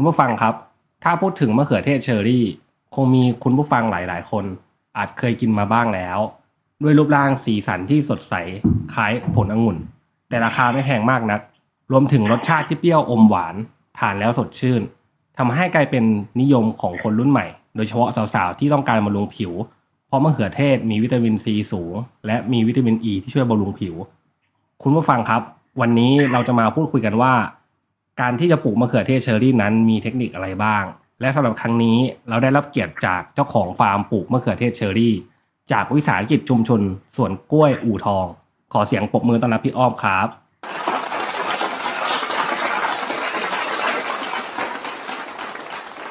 คุณผู้ฟังครับ ถ้าพูดถึงมะเขือเทศเชอรี่ คงมีคุณผู้ฟังหลายๆ คน อาจเคยกินมาบ้างแล้ว ด้วยรูปร่างสีสันที่สดใสคล้ายผลองุ่น แต่ราคาไม่แพงมากนัก รวมถึงรสชาติที่เปรี้ยวอมหวานทานแล้วสดชื่นทำให้กลายเป็นนิยมของคนรุ่นใหม่ โดยเฉพาะสาวๆ ที่ต้องการบำรุงผิว เพราะมะเขือเทศมีวิตามินซีสูง และมีวิตามินอ e ีที่ช่วยบำรุงผิว คุณผู้ฟังครับ วันนี้เราจะมาพูดคุยกันว่า การที่จะปลูกมะเขือเทศเชอรี่นั้นมีเทคนิคอะไรบ้าง และสำหรับครั้งนี้เราได้รับเกียรติจากเจ้าของฟาร์มปลูกมะเขือเทศเชอรี่ จากวิสาหกิจชุมชนสวนกล้วยอู่ทอง ขอเสียงปรบมือต้อนรับพี่อ้อมครับ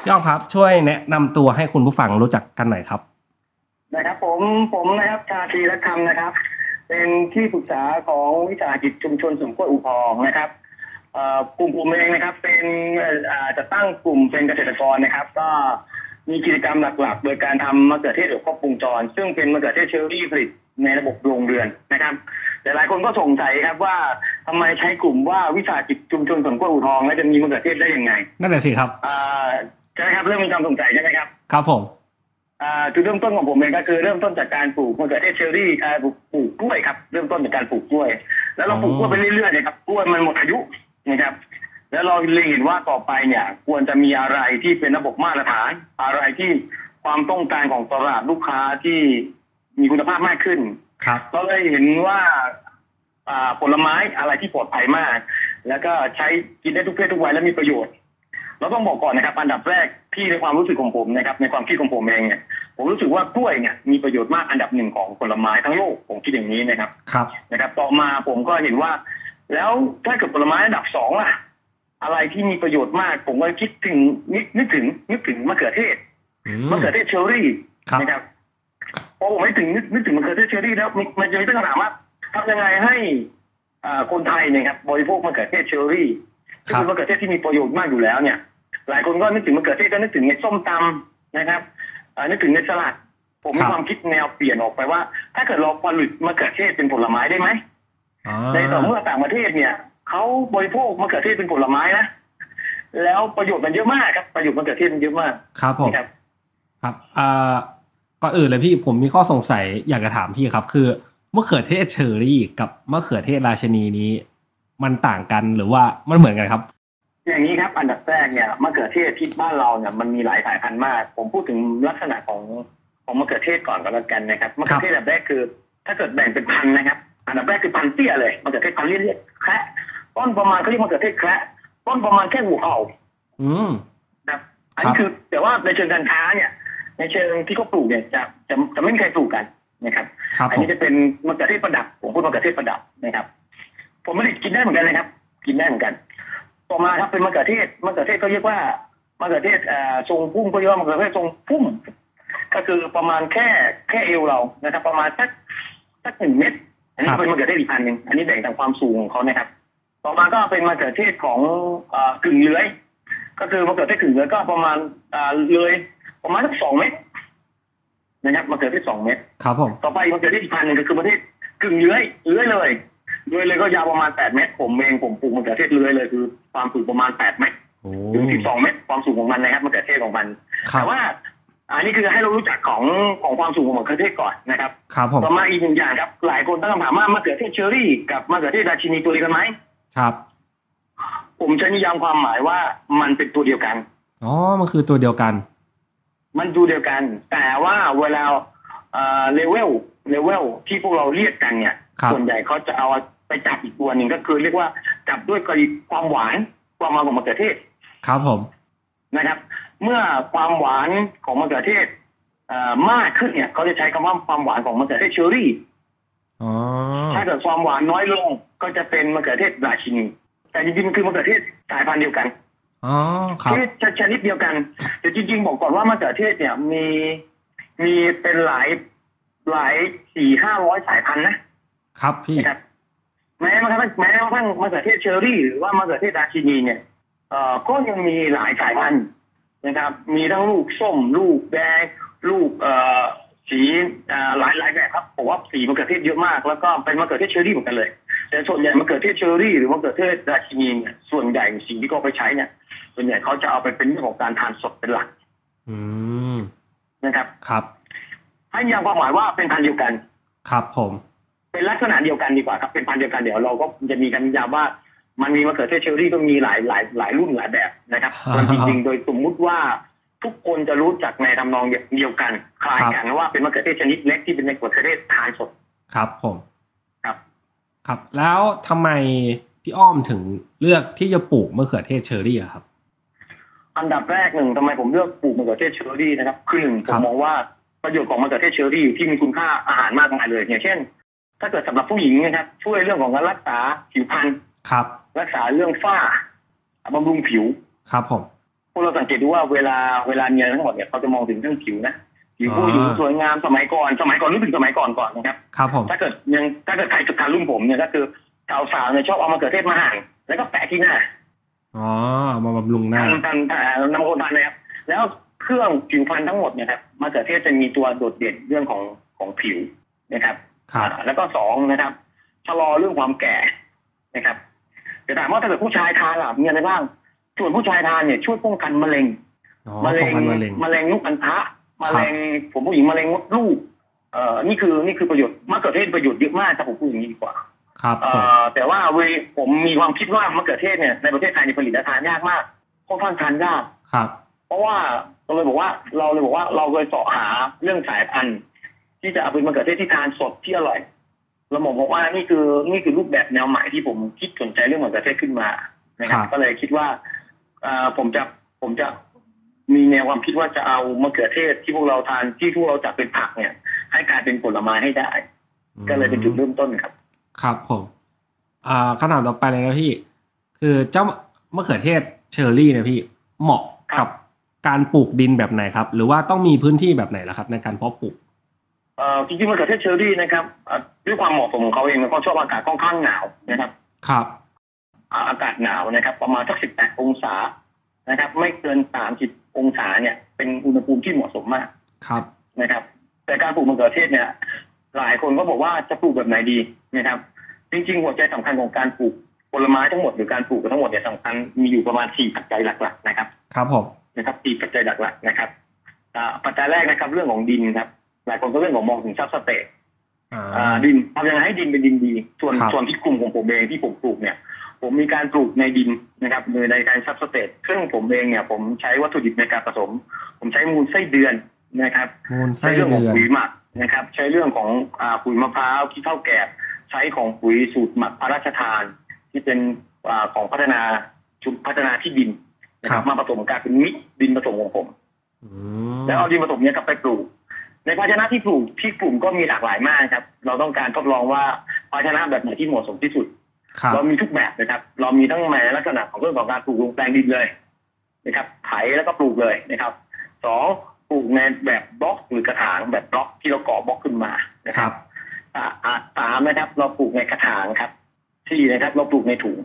พี่อ้อมครับช่วยแนะนำตัวให้คุณผู้ฟังรู้จักกันหน่อยครับนะครับ ผมผมนะครับชาตรีรัตน์คำนะครับ เป็นที่ปรึกษาของวิสาหกิจชุมชนสวนกล้วยอู่ทองนะครับ กลุ่มผมเองนะครับ เป็นเอ่ออ่าจะตั้งกลุ่มเป็นเกษตรกรนะครับ ก็มีกิจกรรมหลักๆ โดยการทำมะเขือเทศแบบครบวงจร ซึ่งเป็นมะเขือเทศเชอรี่ผลิตในระบบโรงเรือนนะครับแต่หลายคนก็สงสัยครับว่าทำไมใช้กลุ่มว่าวิสาหกิจชุมชนสวนกล้วยอู่ทอง แล้วจะมีมะเขือเทศได้ยังไงนั่นแหละสิครับอ่าใช่ไหมครับเริ่มมีความสงสัยใช่ไหมครับ ครับผมอ่าจุดเริ่มต้นของผมเองก็คือเริ่มต้นจากการปลูกมะเขือเทศเชอรี่อ่าปลูกปลูกกล้วยครับเริ่มต้นจากการปลูกกล้วย แล้วเราปลูกกล้วยไปเรื่อยๆเนี่ยครับกล้วยมันหมดอายุ นะครับ แล้วเราเล็งเห็นว่าต่อไปเนี่ย ควรจะมีอะไรที่เป็นระบบมาตรฐาน อะไรที่ความต้องการของตลาดลูกค้าที่มีคุณภาพมากขึ้นครับเราเลยเห็นว่าอ่าผลไม้อะไรที่ปลอดภัยมาก แล้วก็ใช้กินได้ทุกเพศทุกวัยและมีประโยชน์ เราต้องบอกก่อนนะครับ อันดับแรกที่ในความรู้สึกของผมนะครับ ในความคิดของผมเองเนี่ยผมรู้สึกว่ากล้วยเนี่ยมีประโยชน์มากอันดับหนึ่งของผลไม้ทั้งโลกผมคิดอย่างนี้นะครับครับนะครับ ต่อมาผมก็เห็นว่า แล้วถ้าเกิดผลไม้อันดับสองล่ะ อะไรที่มีประโยชน์มาก ผมก็คิดถึงนึกนึกถึงนึกถึงมะเขือเทศอืมมะเขือเทศเชอรี่ครับนะครับพอผมไม่ถึงนึกนึกถึงมะเขือเทศเชอรี่แล้วมันมันจะมีตั้งคำถามว่าทำยังไงให้อ่าคนไทยเนี่ยครับบริโภคมะเขือเทศเชอรี่คซึ่งรับเป็นมะเขือเทศที่มีประโยชน์มากอยู่แล้วเนี่ย หลายคนก็นึกถึงมะเขือเทศก็นึกถึงในส้มตำนะครับอ่านึกถึงในสลัดผมมีความคิดแนวเปลี่ยนออกไปว่า ถ้าเกิดเราผลิตมะเขือเทศเป็นผลไม้ได้ไหมอ่า ในต่อเมื่อต่างประเทศเนี่ยเขาบริโภคมะเขือเทศเป็นผลไม้นะแล้วประโยชน์มันเยอะมากครับประโยชน์มะเขือเทศมันเยอะมากครับผมนะครับครับอ่าก่อนอื่นเลยพี่ผมมีข้อสงสัยอยากจะถามพี่ครับ คือมะเขือเทศเชอรี่ กับมะเขือเทศราชินีนี้ มันต่างกันหรือว่ามันเหมือนกันครับ อย่างนี้ครับอันดับแรกเนี่ยมะเขือเทศที่บ้านเราเนี่ยมันมีหลายสายพันธุ์มาก ผมพูดถึงลักษณะของของมะเขือเทศก่อนก็แล้วกันนะครับมะเขือเทศอันดับแรกคือ ถ้าเกิดแบ่งเป็นพันธุ์นะครับ อันดับแรกคือพันธุ์เตี้ยเลยมะเขือเทศพันธุ์เรียกๆแคระต้นประมาณเขาเรียกมะเขือเทศแคระต้นประมาณแค่หัวเข่าอืมนะครับอันนี้คือแต่ว่าในเชิงการค้าเนี่ย ในเชิงที่เขาปลูกเนี่ยจะจะจะไม่มีใครปลูกกันนะครับครับอันผมนี้จะเป็นมะเขือเทศประดับผมพูดมะเขือเทศประดับนะครับ ผมไม่ได้กินได้เหมือนกันนะครับ กินได้เหมือนกัน ต่อมาครับเป็นมะเขือเทศมะเขือเทศก็เรียกว่ามะเขือเทศอ่าทรงพุ่มก็เรียกว่ามะเขือเทศทรงพุ่มก็คือประมาณแค่แค่เอวเรานะครับ ประมาณสักสักหนึ่งเมตร อันนี้เป็นมะเขือเทศอีกพันหนึ่งอันนี้แบ่งตามความสูงของเขานะครับ ต่อมาก็เป็นมะเขือเทศของอ่ากึ่งเลื้อย ก็คือมะเขือเทศกึ่งเลื้อยก็ประมาณอ่าเลยประมาณสักสองเมตรนะครับมะเขือเทศสองเมตรครับผมต่อไปมะเขือเทศอีกพันหนึ่งก็คือมะเขือเทศกึ่งเลื้อยเลื้อยเลยเลื้อยเลยก็ยาวประมาณแปดเมตร ผมเองผมปลูกมะเขือเทศเลื้อยเลยคือความสูงประมาณแปดเมตรโอ้ถึงสิบสองเมตรความสูงของมันนะครับมะเขือเทศของมันครับ แต่ว่า อันนี้คือให้เรารู้จักของของความสูงของมะเขือเทศก่อนนะครับครับผมต่อมาอีกหนึ่งอย่างครับ หลายคนตั้งคำถามว่ามะเขือเทศเชอรี่กับมะเขือเทศราชินีตัวเดียวกันไหมครับ ผมใช้นิยามความหมายว่ามันเป็นตัวเดียวกันอ๋อมันคือตัวเดียวกัน มันตัวเดียวกัน แต่ว่าเวลาเลเวลเลเวลที่พวกเราเรียกกันเนี่ยครับส่วนใหญ่เขาจะเอาไปจับอีกตัวหนึ่งก็คือเรียกว่าจับด้วยกรณีความหวานความมันของมะเขือเทศ ครับผมนะครับ เมื่อความหวานของมะเขือเทศเอ่อมากขึ้นเนี่ยเขาจะใช้คำว่าความหวานของมะเขือเทศเชอรี่อ๋อถ้าเกิดความหวานน้อยลงก็จะเป็นมะเขือเทศราชินีแต่จริงๆมันคือมะเขือเทศสายพันธุ์เดียวกันอ๋อครับคือจะชนิดเดียวกันแต่จริง ๆ บอกก่อนว่ามะเขือเทศเนี่ยมีมีเป็นหลายหลายสี่ห้าร้อยสายพันธุ์นะครับพี่นะครับแม้กระทั่งแม้กระทั่งมะเขือเทศเชอรี่หรือว่ามะเขือเทศราชินีเนี่ยเอ่อก็ยังมีหลายสายพันธุ์ นะครับ มีทั้งลูกส้ม ลูกแดงลูกเอ่อสีเอ่อหลายหลายแบบครับผมว่าสีมะเขือเทศเยอะมาก แล้วก็เป็นมะเขือเทศเชอรี่เหมือนกันเลย แต่ส่วนใหญ่มะเขือเทศเชอรี่หรือมะเขือเทศราชินีเนี่ยส่วนใหญ่สิ่งที่เขาไปใช้เนี่ย ส่วนใหญ่เขาจะเอาไปเป็นเรื่องของการทานสดเป็นหลัก อืมนะครับครับ ให้มีความหมายว่าเป็นพันธุ์เดียวกัน ครับผม เป็นลักษณะเดียวกันดีกว่าครับเป็นพันธุ์เดียวกันเดี๋ยวเราก็จะมีกันยามว่า มันมีมะเขือเทศเชอรี่ก็มีหลายหลายหลายรุ่นหลายแบบนะครับแต่จริงๆโดยสมมุติว่าทุกคนจะรู้จักในทำนองเดียวกันคล้ายกันว่าเป็นมะเขือเทศชนิดเล็กที่เป็นมะเขือเทศทานสดครับผมครับ ครับ แล้วทำไมพี่อ้อมถึงเลือกที่จะปลูกมะเขือเทศเชอรี่อะครับ อันดับแรกหนึ่งทำไมผมเลือกปลูกมะเขือเทศเชอรี่นะครับคือหนึ่งผครัมบมองว่าประโยชน์ของมะเขือเทศเชอรี่ที่มีคุณค่าอาหารมากมายเลยอย่างเช่น ถ้าเกิดสำหรับผู้หญิงนะครับช่วยเรื่องของการรักษาผิวพรรณครับ รักษาเรื่องฝ้าบำรุงผิว ครับผมพวกเราสังเกตดูว่าเวลาเวลาเนียนทั้งหมดเนี่ยเขาจะมองถึงเรื่องผิวนะผิวผู้อ่าหญิงสวยงามสมัยก่อนสมัยก่อนนึกถึงสมัยก่อนก่อนนะครับครับผมถ้าเกิดยังถ้าเกิดใครจุดทันรุ่นผมเนี่ยก็คือสาวๆเนี่ยชอบเอามาเกิดเทศมาหั่นแล้วก็แปะที่หน้าอ๋อเอามาบำรุงหน้าทำทำทำนำโคนทานนะครับแล้วเครื่องผิวพรรณทั้งหมดเนี่ยครับมะเขือเทศจะมีตัวโดดเด่นเรื่องของของผิวนะครับครับอ่าแล้วก็สองนะครับชะลอเรื่องความแก่นะครับ แต่ถามว่าถ้าเกิดผู้ชายทานล่ะมีอะไรบ้าง ส่วนผู้ชายทานเนี่ยช่วยป้องกันมะเร็งอ๋อมะเร็ป้องงกันมะเร็งมะเร็งลูกอัณฑะมะเร็งผมผู้หญิงมะเร็งมดลูกเอ่อนี่คือนี่คือประโยชน์มะเขือเทศประโยชน์เยอะมากครับผมพูดอย่างนี้ดีกว่า ครับเอ่ผมอแต่ว่าเวผมมีความคิดว่ามะเขือเทศเนี่ยในประเทศไทยในยผลิตและทานยากมากค่อนข้างทานยากครับ เพราะว่าเราเลยบอกว่าเราเลยบอกว่าเราเลยเสาะหาเรื่องสายพันธุ์ที่จะเอาเป็นมะเขือเทศที่ทานสดที่อร่อย เรามองบอกว่านี่คือนี่คือรูปแบบแนวใหม่ที่ผมคิดสนใจเรื่องมะเขือเทศขึ้นมานะครับ ก็เลยคิดว่าเอ่อผมจะผมจะมีแนวความคิดว่าจะเอามะเขือเทศที่พวกเราทานที่พวกเราจัดเป็นผักเนี่ย ให้กลายเป็นผลไม้ให้ได้ ก็เลยเป็นจุดเริ่มต้นครับ ครับผมอ่าคำถามต่อไปเลยนะพี่ คือเจ้ามะเขือเทศเชอร์รี่เนี่ยพี่เหมาะครักับบการปลูกดินแบบไหนครับ หรือว่าต้องมีพื้นที่แบบไหนล่ะครับ ในการเพาะปลูก เอ่อจริงๆมะเขือเทศเชอรี่นะครับอะด้วยความเหมาะสมของเขาเองมันก็ชอบอากาศค่อนข้างหนาวนะครับ ครับอ่าอากาศหนาวนะครับ ประมาณสักสิบแปดองศานะครับ ไม่เกินสามสิบองศาเนี่ย เป็นอุณหภูมิที่เหมาะสมมากครับนะครับ แต่การปลูกมะเขือเทศเนี่ย หลายคนก็บอกว่าจะปลูกแบบไหนดีนะครับ จริงๆหัวใจสำคัญของการปลูกผลไม้ทั้งหมดหรือการปลูกทั้งหมดเนี่ยสำคัญมีอยู่ประมาณสี่ปัจจัยหลัก ๆ นะครับ ครับผมนะครับสี่ปัจจัยหลักๆนะครับอ่าปัจจัยแรกนะครับ เรื่องของดินครับห ลายคนก็เรื่องของมองถึงซับสเตทอ่าอ่าดินทำยังไงให้ดินเป็นดินดี ส่วนครับส่วนที่กลุ่มของผมเองที่ผมปลูกเนี่ย ผมมีการปลูกในดินนะครับโดยในการซับสเตทซึ่งผมเองเนี่ย ผมใช้วัตถุดิบในการผสม ผมใช้มูลไส้เดือนนะครับมูลไส้ใช้เรื่องของเดือนปุ๋ยหมักนะครับ ใช้เรื่องของอ่าปุ๋ยมะพร้าวขี้เท่าแกบใช้ของปุ๋ยสูตรหมักพระราชทาน ที่เป็นอ่าของพัฒนาชุมพัฒนาที่ดินนะครับมาผสมกันเป็นมิกดินผสมของผมอืมแล้วเอาดินผสมเนี้ยกลับไปปลูก ในภาชนะที่ปลูกที่ปลูกก็มีหลากหลายมากครับ เราต้องการทดลองว่าภาชนะแบบไหนที่เหมาะสมที่สุดครับเรามีทุกแบบนะครับ เรามีทั้งแม้ลักษณะของเรื่องของการปลูกลงแปลงดินเลยนะครับไถแล้วก็ปลูกเลยนะครับสองปลูกในแบบบล็อกหรือกระถางแบบบล็อกที่เราก่อบล็อกขึ้นมานะคครัรับบอ่าอ่าสามนะครับ เราปลูกในกระถางครับสี่นะครับ เราปลูกในถุง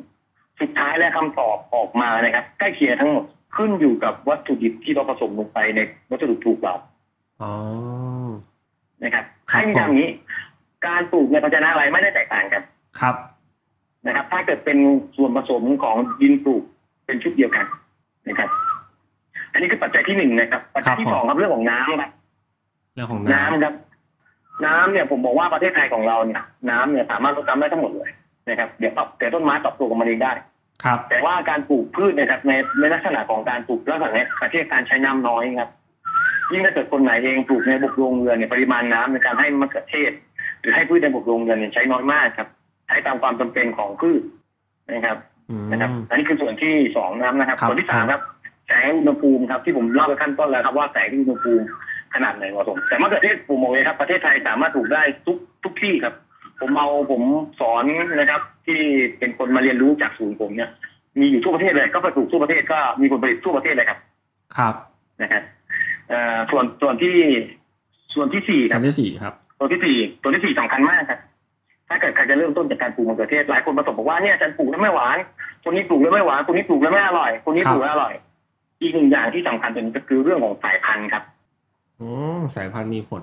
สุดท้ายและคำตอบออกมานะครับ ใกล้เคียงทั้งหมดขึ้นอยู่กับวัตถุดิบที่เราผสมลงไปในวัสดุปลูกเรา อ๋อนะครับครับให้มีทำอย่างนี้ การปลูกในภาชนะอะไรไม่ได้แตกต่างกันครับนะครับ ถ้าเกิดเป็นส่วนผสมของดินปลูกเป็นชุดเดียวกันนะครับ อันนี้คือปัจจัยที่หนึ่งนะครับ ปัจจัยที่สองครับเรื่องของน้ำครับเรื่องของน้ำน้ำครับ น้ำเนี่ยผมบอกว่าประเทศไทยของเราเนี่ย น้ำเนี่ยสามารถลดน้ำได้ทั้งหมดเลยนะครับเดี๋ยวปรับแต่ต้นไม้ปรับตัวกับมันเองได้ครับ แต่ว่าการปลูกพืชเนะครับในในลักษณะของการปลูกลักษณะเนี้ยประเทศการใช้น้ำน้อยครับ ยิ่งถ้าเกิดคนไหนเองปลูกในบกโรงเรือนเนี่ยปริมาณน้ำในการให้มะเขือเทศ หรือให้พืชในบกโรงเรือนเนี่ยใช้น้อยมากครับ ใช้ตามความจำเป็นของพืชนะครับอืมนะครับ อันนี้คือส่วนที่สองน้ำนะครับครับ ส่วนที่สามครับแสงอุณหภูมิครับที่ผมเล่าไปขั้นต้นแล้วครับว่าแสงที่อุณหภูมิขนาดไหนเหมาะสมแต่มะเขือเทศผมบอกเลยครับ ประเทศไทยสามารถปลูกได้ทุกทุกที่ครับ ผมเอาผมสอนนะครับ ที่เป็นคนมาเรียนรู้จากศูนย์ผมเนี่ยมีอยู่ทั่วประเทศเลยก็ไปปลูกทั่วประเทศก็มีผลผลิตทั่วประเทศเลยครับ ครับนะครับเอ่อ ส่วนส่วนที่ส่วนที่สี่คชั้รับนที่สี่ครับตัวที่สี่ตัวที่สี่สำคัญมากครับ ถ้าเกิดใครจะเริ่มต้นจากการปลูกมะเขือเทศหลายคนประสบบอกว่าเนี่ยฉันปลูกแล้วไม่หวานคนนี้ปลูกแล้วไม่หวานคนนี้ปลูกแล้วไม่อร่อยคนนี้ครับปลูกแล้วอร่อย อีกหนึ่งอย่างที่สำคัญเป็นก็คือเรื่องของสายพันธุ์ครับอืมสายพันธุ์มีผล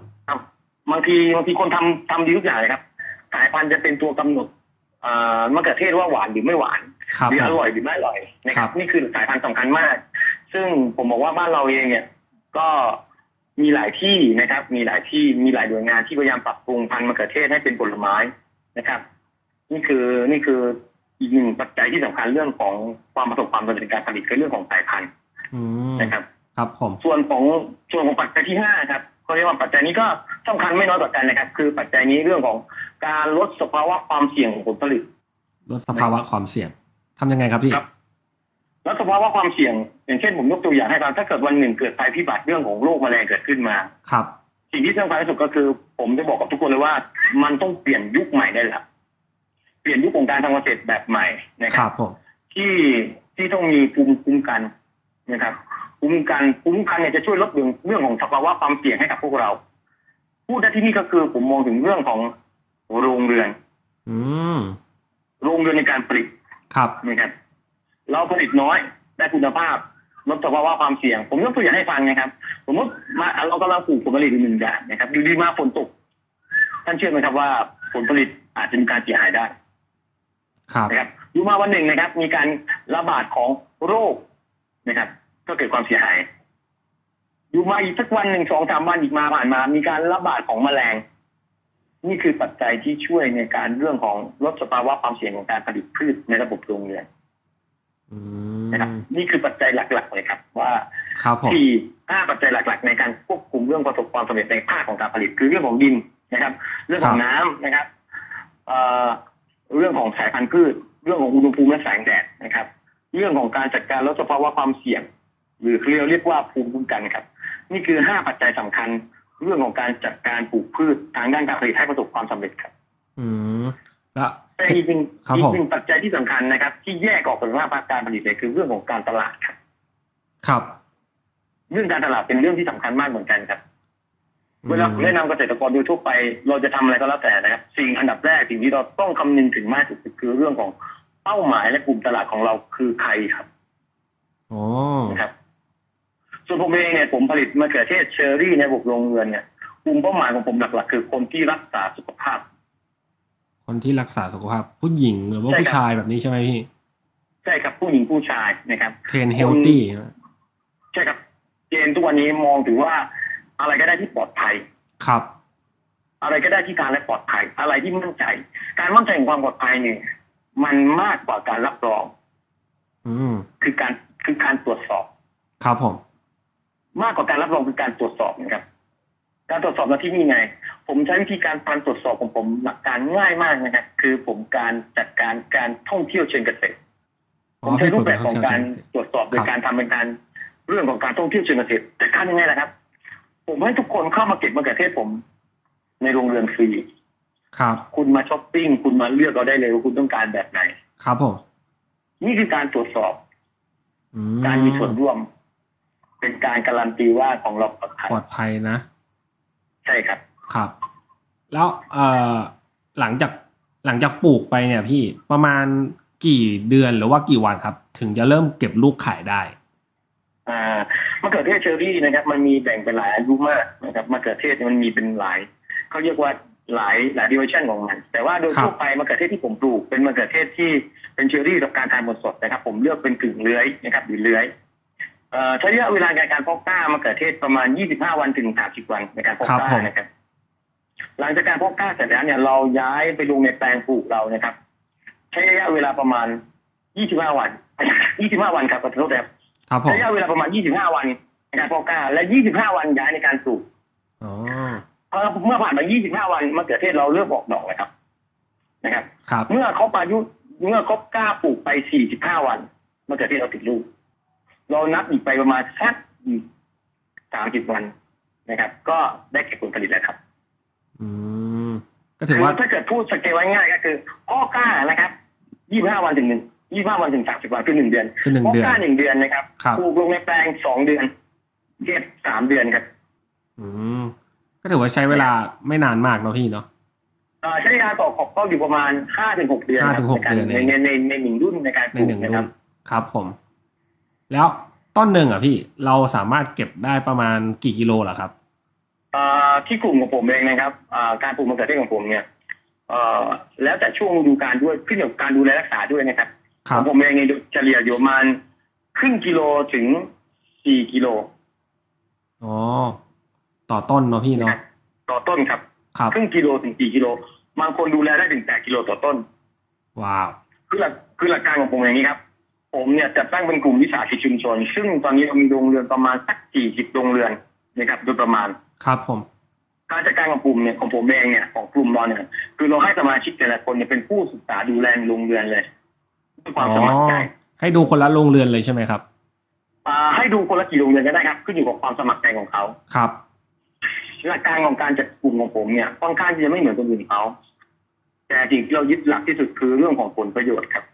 บางทีบางทีคนทำทำดีทุกอย่างเลยครับ สายพันธุ์จะเป็นตัวกำหนดเอ่อมะเขือเทศว่าหวานหรือไม่หวานครับหรือผอมร่อยหรือไม่อร่อยนะคครัรับบนี่คือสายพันธุ์สำคัญมาก ซึ่งผมบอกว่าบ้านเราเองเนี่ย ก็มีหลายที่นะครับ มีหลายที่มีหลายหน่วยงานที่พยายามปรับปรุงพันธุ์มะเขือเทศให้เป็นผลไม้นะครับ นี่คือนี่คืออีกหนึ่งปัจจัยที่สำคัญเรื่องของความประสบความสำเร็จในการผลิตคือเรื่องของสายพันธุ์อืมนะครับ ครับผมส่วนของส่วนของปัจจัยที่ห้าครับเขาเรียกว่าปัจจัยนี้ก็สำคัญไม่น้อยกว่ากันนะครับ คือปัจจัยนี้เรื่องของการลดสภาวะความเสี่ยงของผลผลิต ลดสภาวะความเสี่ยงทำยังไงครับพี่ครับ แล้วสภาวะความเสี่ยง อย่างเช่นผมยกตัวอย่างให้ฟังถ้าเกิดวันหนึ่งเกิดภัยพิบัติเรื่องของโรคแมลงเกิดขึ้นมาครับสิ่งที่สำคัญที่สุดก็คือ ผมจะบอกกับทุกคนเลยว่ามันต้องเปลี่ยนยุคใหม่ได้แล้วเปลี่ยนยุคของการทำเกษตรแบบใหม่นะคครับรับผมที่ที่ต้องมีภูมิคุ้มกันนะครับภูมิคุ้มกันภูมิคุ้มกันเนี่ยจะช่วยลดเรื่องเรื่องของสภาวะความเสี่ยงให้กับพวกเรา พูดได้ที่นี่ก็คือผมมองถึงเรื่องของโรงเรือน อืมโรงเรือนในการผลิตครับนะครับ เราผลิตน้อยได้คุณภาพลดสภาวะความเสี่ยง ผมยกตัวอย่างให้ฟังนะครับ สมมติมาเรากำลังปลูกผลผลิตอยู่หนึ่งอย่างนะครับอยู่ดีมาฝนตก ท่านเชื่อไหมครับว่าผลผลิตอาจจะมีการเสียหายได้ ครับนะครับอยู่มาวันหนึ่งนะครับ มีการระบาดของโรคนะครับ ก็เกิดความเสียหาย อยู่มาอีกสักวันหนึ่งสองสามวันอีกมาผ่านมา มีการระบาดของแมลง นี่คือปัจจัยที่ช่วยในการเรื่องของลดสภาวะความเสี่ยงของการผลิตพืชในระบบโรงเรือนอื นะครับมนี่คือปัจจัยหลัก ๆ เลยครับ ว่าครับผมสี่ห้าปัจจัยหลัก ๆ ในการควบคุมเรื่องประสบความสำเร็จในภาคของการผลิต คือเรื่องของดินนะครับ เรื่องของน้ำนะครับเอ่อเรื่องของสายพันธุ์พืช เรื่องของอุณหภูมิและแสงแดดนะครับ เรื่องของการจัดการลดสภาวะความเสี่ยง หรือเราเรียกว่าภูมิคุ้มกันครับ นี่คือห้าปัจจัยสำคัญ เรื่องของการจัดการปลูกพืชทางด้านการผลิตให้ประสบความสำเร็จครับ อืมแล้ว แต่อีกหนึ่งครับอีผกมหนึ่งปัจจัยที่สำคัญนะครับ ที่แยกออกเป็นว่าภาคการผลิตเลยคือเรื่องของการตลาดครับ ครับ เรื่องการตลาดเป็นเรื่องที่สำคัญมากเหมือนกันครับเวลาผมแนะนำเกษตรกรโดยทั่วไป เราจะทำอะไรก็แล้วแต่นะครับ สิ่งอันดับแรกสิ่งที่เราต้องคำนึงถึงมากที่สุดคือเรื่องของเป้าหมายและกลุ่มตลาดของเราคือใครครับโอ้นะครับ ส่วนผมเองเนี่ยผมผลิตมะเขือเทศเชอร์รี่ในระบบโรงเรือนเนี่ยกลุ่มเป้าหมายของผมหลักๆคือคนที่รักษาสุขภาพ คนที่รักษาสุขภาพ ผู้หญิงหรือว่าใช่ครับผู้ชายแบบนี้ใช่ไหมพี่ ใช่ครับผู้หญิงผู้ชายนะครับเทรนเฮลตี้ใช่ครับเกณฑ์ทุกวันนี้มองถึงว่าอะไรก็ได้ที่ปลอดภัยครับ อะไรก็ได้ที่ทานและปลอดภัย อะไรที่มั่นใจ การมั่นใจของความปลอดภัยเนี่ยมันมากกว่าการรับรอง อืมคือการคือการตรวจสอบ ครับผม มากกว่าการรับรองคือการตรวจสอบนะครับ การตรวจสอบหน้าที่นี่ไง ผมใช้วิธีการการตรวจสอบของผมหลักการง่ายมากนะครับคือผมการจัดการการท่องเที่ยวเชิงเกษตร ผมใช้รูปแบบของการตรวจสอบโดยการทำเป็นการเรื่องของการท่องเที่ยวเชิงเกษตรแต่ทำยังไงล่ะครับ ผมให้ทุกคนเข้ามาเก็บมะเขือเทศผม ในโรงเรือนฟรีครับ คุณมาช้อปปิ้งคุณมาเลือกเอาได้เลยว่าคุณต้องการแบบไหน ครับผมนี่คือการตรวจสอบอืการมีส่วนร่วม เป็นการการันตีว่าของเราปลอดภัยปลอดภัยนะ ใช่ครับ ครับ แล้วเอ่อหลังจากหลังจากปลูกไปเนี่ยพี่ประมาณกี่เดือนหรือว่ากี่วันครับ ถึงจะเริ่มเก็บลูกขายได้ อ่ามะเขือเทศเชอรี่นะครับ มันมีแบ่งเป็นหลายอายุมากนะครับมะเขือเทศเนี่ยมันมีเป็นหลายเขาเรียกว่าหลายหลายดิเวชันของมัน แต่ว่าโดยครับทั่วไปมะเขือเทศที่ผมปลูกเป็นมะเขือเทศที่เป็นเชอรี่กับการทานสดๆนะครับ ผมเลือกเป็นกึ่งเลื้อยนะครับหรือเลื้อยเอ่อ ใช้ระยะเวลาในการเพาะกล้ามะเขือเทศประมาณ 25 วันถึง 30 วันในการเพาะครับกล้าผมนะครับ หลังจากการเพาะกล้าเสร็จแล้วเนี่ยเราย้ายไปลงในแปลงปลูกเรานะครับ ใช้ระยะเวลาประมาณ 25 วัน 25 วันครับขอโทษครับครับผใช้มระยะเวลาประมาณ 25 วันในการเพาะกล้า และ 25 วันย้ายในการปลูกอ๋อพอเมื่อผ่านไป 25 วันมะเขือเทศเราเริ่มออกดอกนะครับ นะครับครับ เมื่อเขาอายุเมื่อครบกล้าปลูกไป 45 วันมะเขือเทศเราติดลูก เรานับอีกไปประมาณสักสามสิบวันนะครับ ก็ได้เก็บผลผลิตแล้วครับ อืมก็ถือว่าถ้าเกิดพูดสเกลไว้ง่ายก็คืออ้อกล้านะครับยี่ห้าวันถึงหนึ่งยี่ห้าวันถึงสามสิบวันคือหนึ่งเดือนคือหนึ่งอ้อเดือนกล้าหนึ่งเดือนนะครับครับปลูกลงในแปลงสองเดือนเก็บสามเดือนครับ อืมก็ถือว่าใช้เวลาไม่นานมากเนาะพี่เนาะเอ่อใช้เวลาต่อขอบก็อยู่ประมาณห้าถึงหกเดือนครับห้าถึงหกในการเดือนเองในในในหนึ่งรุ่นในการปในลูกหนึ่งนะครุ่รับนครับผม แล้วต้นหนึ่งอะพี่เราสามารถเก็บได้ประมาณกี่กิโลเหรอครับเอ่อที่กลุ่มของผมเองนะครับเอ่อการปลูกมะเขือเทศของผมเนี่ยเอ่อแล้วแต่ช่วงฤดูกาลด้วยขึ้นอยู่กับการดูแลรักษาด้วยนะครับคขรัอบงผมเองเนี่ยเฉลี่ยอยู่ประมาณครึ่งกิโลถึงสี่กิโลอ๋อต่อต้นเนาะพี่เนาะต่อต้นครับครับครึ่งกิโลถึงสี่กิโลบางคนดูแลได้ถึงแปดกิโลต่อต้นว้าวคือหลักคือหลักการของผมอย่างนี้ครับ ผมเนี่ยจัดตั้งเป็นกลุ่มวิสาหกิจชุมชน ซึ่งตอนนี้เรามีโรงเรือนประมาณสักสี่สิบโรงเรือนนะครับโดยประมาณครับผมการจัดการของกลุ่มเนี่ยของผมเองเนี่ยของกลุ่มเราเนี่ยคือเราให้สมาชิกแต่ละคนเนี่ยเป็นผู้ศึกษาดูแลโรงเรือนเลยด้วยความอ๋อสมัครใจให้ดูคนละโรงเรือนเลยใช่ไหมครับอ่าให้ดูคนละกี่โรงเรือนก็ได้ครับขึ้นอยู่กับความสมัครใจของเขาครับหลักการของการจัดกลุ่มของผมเนี่ยค่อนข้างที่จะไม่เหมือนคนอื่นเขาแต่สิ่งที่เรายึดหลักที่สุดคือเรื่องของผลประโยชน์ครับ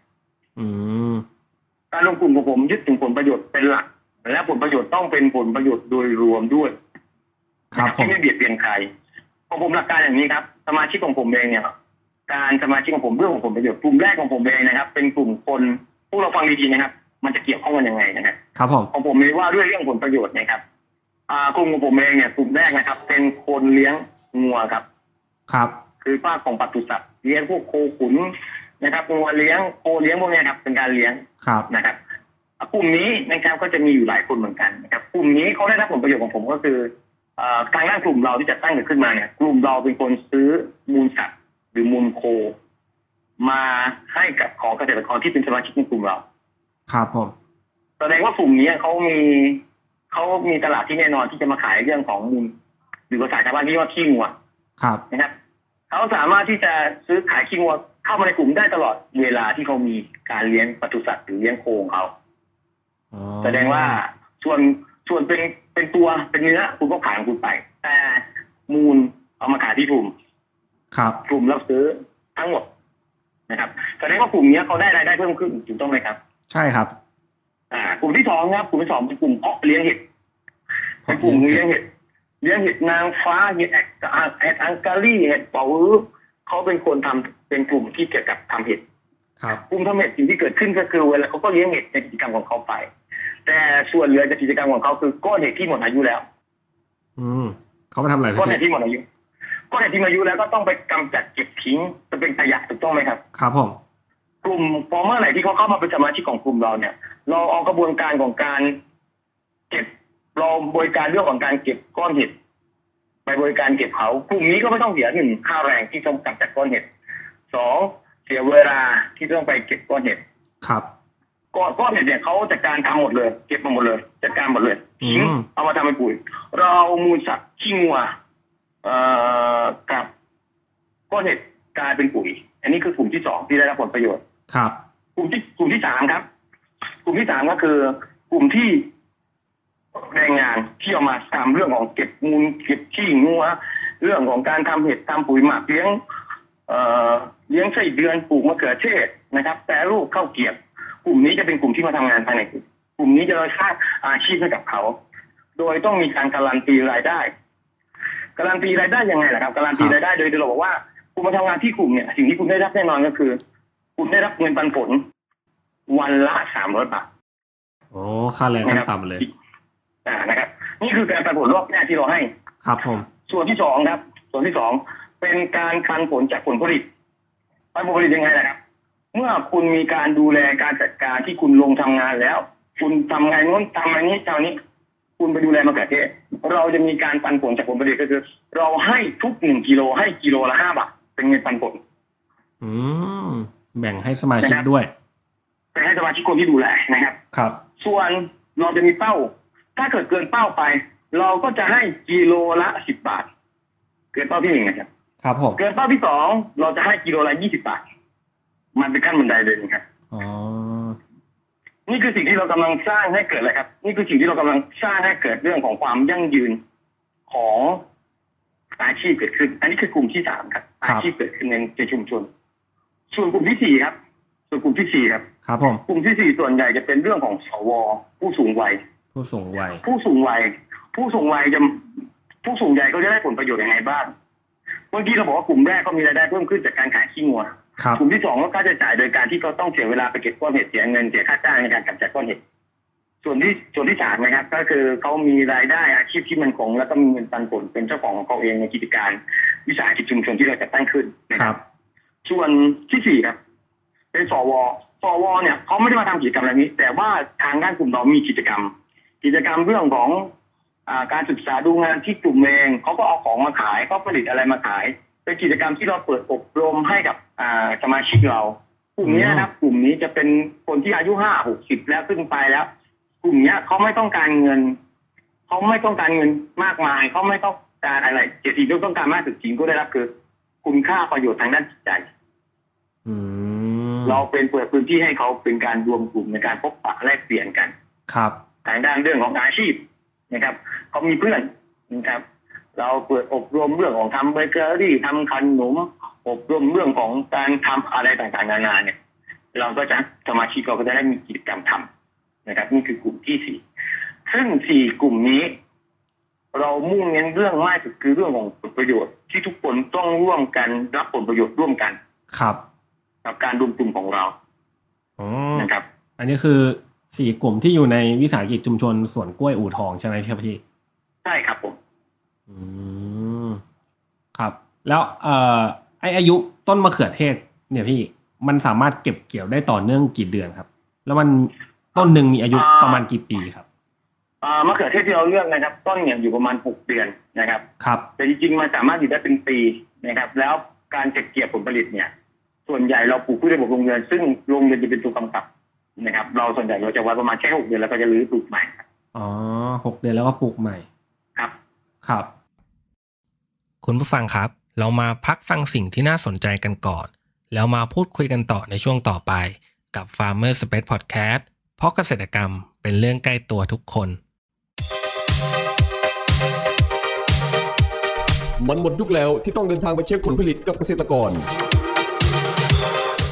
อืม การลงกลุ่มของผมยึดถึงผลประโยชน์เป็นหลัก และผลประโยชน์ต้องเป็นผลประโยชน์โดยรวมด้วยครับนะผมที่ไม่เบียดเบียนใครของผมหลักการอย่างนี้ครับ สมาชิกของผมเองเนี่ยการสมาชิกของผมเรื่องของผลประโยชน์กลุ่มแรกของผมเองนะครับ เป็นกลุ่มคนพวกเราฟังดีๆนะครับ มันจะเกี่ยวข้องกันยังไงนะครับครับผมของผมเลยว่าด้วยเรื่องผลประโยชน์นะครับ อ่ากลุ่มของผมเองเนี่ยกลุ่มแรกนะครับ เป็นคนเลี้ยงงัวครับ ครับ คือภาคของปศุสัตว์เลี้ยงพวกโคขุน นะครับงัวเลี้ยงโคเลี้ยงพวกเนี้ยครับเป็นการเลี้ยงครับนะครับอะกลุ่มนี้นะครับก็จะมีอยู่หลายคนเหมือนกันนะครับกลุ่มนี้เขาได้รับผลประโยชน์ของผมก็คือเอ่อทางด้านกลุ่มเราที่จะตั้งขึ้นมาเนี่ยกลุ่มเราเป็นคนซื้อมูลสัตว์หรือมูลโค มาให้กับของเกษตรกรที่เป็นสมาชิกในกลุ่มเรา ครับผมแสดงว่ากลุ่มนี้เขามีเขามีตลาดที่แน่นอนที่จะมาขายเรื่องของมูลหรือภาษาชาวบ้านที่เรียกว่าขี้งัวครับนะครับเขาสามารถที่จะซื้อขายขี้งัว เข้ามาในกลุ่มได้ตลอดเวลาที่เขามีการเลี้ยงปศุสัตว์หรือเลี้ยงโคของเขาอ๋อแสดงว่าส่วนส่วนเป็นเป็นตัวเป็นเนื้อคุณก็ขายของคุณไป แต่มูลเอามาขายที่กลุ่ม ครับกลุ่มรับซื้อทั้งหมดนะครับแสดงว่ากลุ่มเนี้ยเขาได้รายได้เพิ่มขึ้นถูกต้องไหมครับ ใช่ครับ อ่ากลุ่มที่สองครับกลุ่มที่สองเป็นกลุ่มเพาะเลี้ยงเห็ดเป็นกลุ่มเลี้ยงเห็ดเลี้ยงเห็ดนางฟ้าเห็ดแอกเห็ดอังการีเห็ดเป๋าฮื้อเขาเป็นคนทำ เป็นกลุ่มที่เกี่ยวกับทำเห็ดครับกลุ่มทำเห็ดสิ่งที่เกิดขึ้นก็คือเวลาเขาก็เลี้ยงเห็ดในกิจกรรมของเขาไป แต่ส่วนเหลือจากกิจกรรมของเขาคือก้อนเห็ดที่หมดอายุแล้ว อืมเขามาทำอะไรก้อนเห็ดพี่ที่หมดอายุก้อนเห็ดที่หมดอายุแล้วก็ต้องไปกำจัดเก็บทิ้งจะเป็นขยะถูกต้องไหมครับ ครับผมกลุ่มพอเมื่อไหร่ที่เขาเข้ามาเป็นสมาชิกของกลุ่มเราเนี่ย เราเอากระบวนการของการเก็บเราบริการเรื่องของการเก็บก้อนเห็ดไปบริการเก็บเขากลุ่มนี้ก็ไม่ต้องเสียหนึ่งค่าแรงที่ต้องกำจัดก้อนเห็ด สองเสียเวลาที่ต้องไปเก็บก้อนเห็ดครับก้อนก้อนเห็ดเนี่ยเขาจัดการทำหมดเลย เก็บมาหมดเลย จัดการหมดเลยทิ้งอืมเอามาทำเป็นปุ๋ย เราเอามูลสัตว์ขี้งัวเอ่อกับก้อนเห็ดกลายเป็นปุ๋ย อันนี้คือกลุ่มที่สองที่ได้รับผลประโยชน์ครับ กลุ่มที่กลุ่มที่สามครับ กลุ่มที่สามก็คือกลุ่มที่แรงงานที่เอามาทำเรื่องของเก็บมูลเก็บขี้งัวเรื่องของการทำเห็ดทำปุ๋ยหมักเลี้ยง เอ่อเลี้ยงไส้เดือนปลูกมะเขือเทศนะครับแปรรูปข้าวเกรียบกลุ่มนี้จะเป็นกลุ่มที่มาทำงานภายในกลุ่มกลุ่มนี้จะสร้างอาชีพให้กับเขา โดยต้องมีการการันตีรายได้การันตีรายได้ยังไงล่ะครับการันตีรายได้โดยเราบอกว่าคุณมาทำงานที่กลุ่มเนี่ยสิ่งที่คุณได้รับแน่นอนก็คือ คุณได้รับเงินปันผล วันละสามร้อยบาทโอ้ค่าแรงขั้นต่ำเลยอ่านะครับ นี่คือการปันผลรอบแรกที่เราให้ ครับผมส่วนที่สองครับ ส่วนที่สอง เป็นการคันผลจากผลผลิตปันผลผลิตยังไงนะครับ เมื่อคุณมีการดูแลการจัดการที่คุณลงทำงานแล้ว คุณทำไงานโน้นทำไงานนี้ทำนี้ คุณไปดูแลมะเขือเทศเราจะมีการปันผลจากผลผลิตก็คือ เราให้ทุกหนึ่งกิโลให้กิโลละห้าบาทเป็นเงินปันผล อืมแบ่งให้สมาชิกด้วยไปให้สมาชิกคนที่ดูแลนะครับ ครับ ส่วนเราจะมีเป้า ถ้าเกิดเกินเป้าไป เราก็จะให้กิโลละสิบบาท เกินเป้าที่หนึ่งนะครับ ครับผมเกินเป้าที่สองเราจะให้กิโลละยี่สิบบาท มันเป็นขั้นบันไดเลยนะครับอ๋อนี่คือสิ่งที่เรากำลังสร้างให้เกิดอะไรครับ นี่คือสิ่งที่เรากำลังสร้างให้เกิดเรื่องของความยั่งยืนของอาชีพเกิดขึ้น อันนี้คือกลุ่มที่สามครับครับอาชีพเกิดขึ้นในในชุมชน ส่วนกลุ่มที่สี่ครับ ส่วนกลุ่มที่สี่ครับ ครับผม กลุ่มที่สี่ส่วนใหญ่จะเป็นเรื่องของสว ผู้สูงวัย ผู้สูงวัย ผู้สูงวัย ผู้สูงวัยจะผู้สูงวัยเขาจะได้ผลประโยชน์ยังไงบ้าง เมื่อกี้เราบอกว่ากลุ่มแรกเขามีรายได้เพิ่มขึ้นจากการขายขี้งัวครับกลุ่มที่สองก็ค่าใช้จ่ายโดยการที่เขาต้องเสียเวลาไปเก็บก้อนเห็ดเสียเงินเสียค่าจ้างในการกำจัดก้อนเห็ดส่วนที่ส่วนที่สามนะครับ ก็คือเขามีรายได้อาชีพที่มันคง แล้วก็มีเงินปันผลเป็นเจ้าของของเขาเองในกิจการ วิสาหกิจชุมชนที่เราจะตั้งขึ้นนะคครัรับบส่วนที่สี่ครับ เป็นสวสวเนี่ยเขาไม่ได้มาทำกิจกรรมอะไรนี้ แต่ว่าทางด้านกลุ่มเรามีกิจกรรม กิจกรรมเรื่องของอา การศึกษาดูงานที่กลุ่มเองเขาก็เอาของมาขายเขาผลิตอะไรมาขาย เป็นกิจกรรมที่เราเปิดอบรมให้กับอ่าสมาชิกเรา กลุ่มนี้นะครับกลุ่มนี้จะเป็นคนที่อายุห้าหกสิบแล้วขึ้นไปแล้ว กลุ่มเนี้ยเขาไม่ต้องการเงินเขาไม่ต้องการเงินมากมายเขาไม่ต้องการอะไรแต่สิ่งที่ต้องการมากสุดจริงก็ได้รับคือ คุณค่าประโยชน์ทางด้านจิตใจอืมเราเป็นเปิดพื้นที่ให้เขาเป็นการรวมกลุ่มในการพบปะแลกเปลี่ยนกัน ครับทางด้านเรื่องของอาชีพ นะครับเขามีเพื่อนนะครับ เราเปิดอบรมเรื่องของทำเบเกอรี่ทำขนมอบรมเรื่องของการทำอะไรต่างๆนานาเนี่ย เราก็จะสมาชิกเราก็จะได้มีกิจกรรมทำนะครับ นี่คือกลุ่มที่สี่ซึ่งสี่กลุ่มนี้ เรามุ่งเน้นเรื่องมากสุดคือเรื่องของผลประโยชน์ที่ทุกคนต้องร่วมกันรับผลประโยชน์ร่วมกัน ครับ กับการรวมกลุ่มของเราอ๋อนะครับ อันนี้คือ สี่กลุ่มที่อยู่ในวิสาหกิจชุมชนสวนกล้วยอู่ทองใช่ไหมพี่ครับพี่ ใช่ครับผม อืม ครับ แล้วเอ่อไออายุต้นมะเขือเทศ เนี่ยพี่มันสามารถเก็บเกี่ยวได้ต่อเนื่องกี่เดือนครับ แล้วมันต้นหนึ่งมีอายุประมาณกี่ปีครับอ่ามะเขือเทศที่เราเลือกนะครับ ต้นเนี่ยอยู่ประมาณหกเดือนนะครับ ครับ แต่จริงๆมันสามารถอยู่ได้เป็นปีนะครับ แล้วการเก็บเกี่ยวผลผลิตเนี่ย ส่วนใหญ่เราปลูกพืชระบบโรงเรือนซึ่งโรงเรือนจะเป็นตัวกำกับ นะครับ เราส่วนใหญ่เราจะวัดประมาณแค่หกเดือนแล้วก็จะรื้อปลูกใหม่ครับอ๋อหกเดือนแล้วก็ปลูกใหม่ ครับ ครับ คุณผู้ฟังครับ เรามาพักฟังสิ่งที่น่าสนใจกันก่อน แล้วมาพูดคุยกันต่อในช่วงต่อไป กับ Farmer Space Podcast เพราะเกษตรกรรมเป็นเรื่องใกล้ตัวทุกคนมันหมดยุคแล้วที่ต้องเดินทางไปเช็คผลผลิตกับเกษตรกร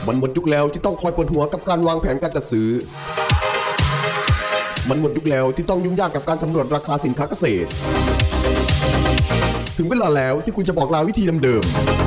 มันหมดยุคแล้วที่ต้องคอยปวดหัวกับการวางแผนการจัดซื้อ มันหมดยุคแล้วที่ต้องยุ่งยากกับการสำรวจราคาสินค้าเกษตร ถึงเวลาแล้วที่คุณจะบอกลาวิธีเดิมๆ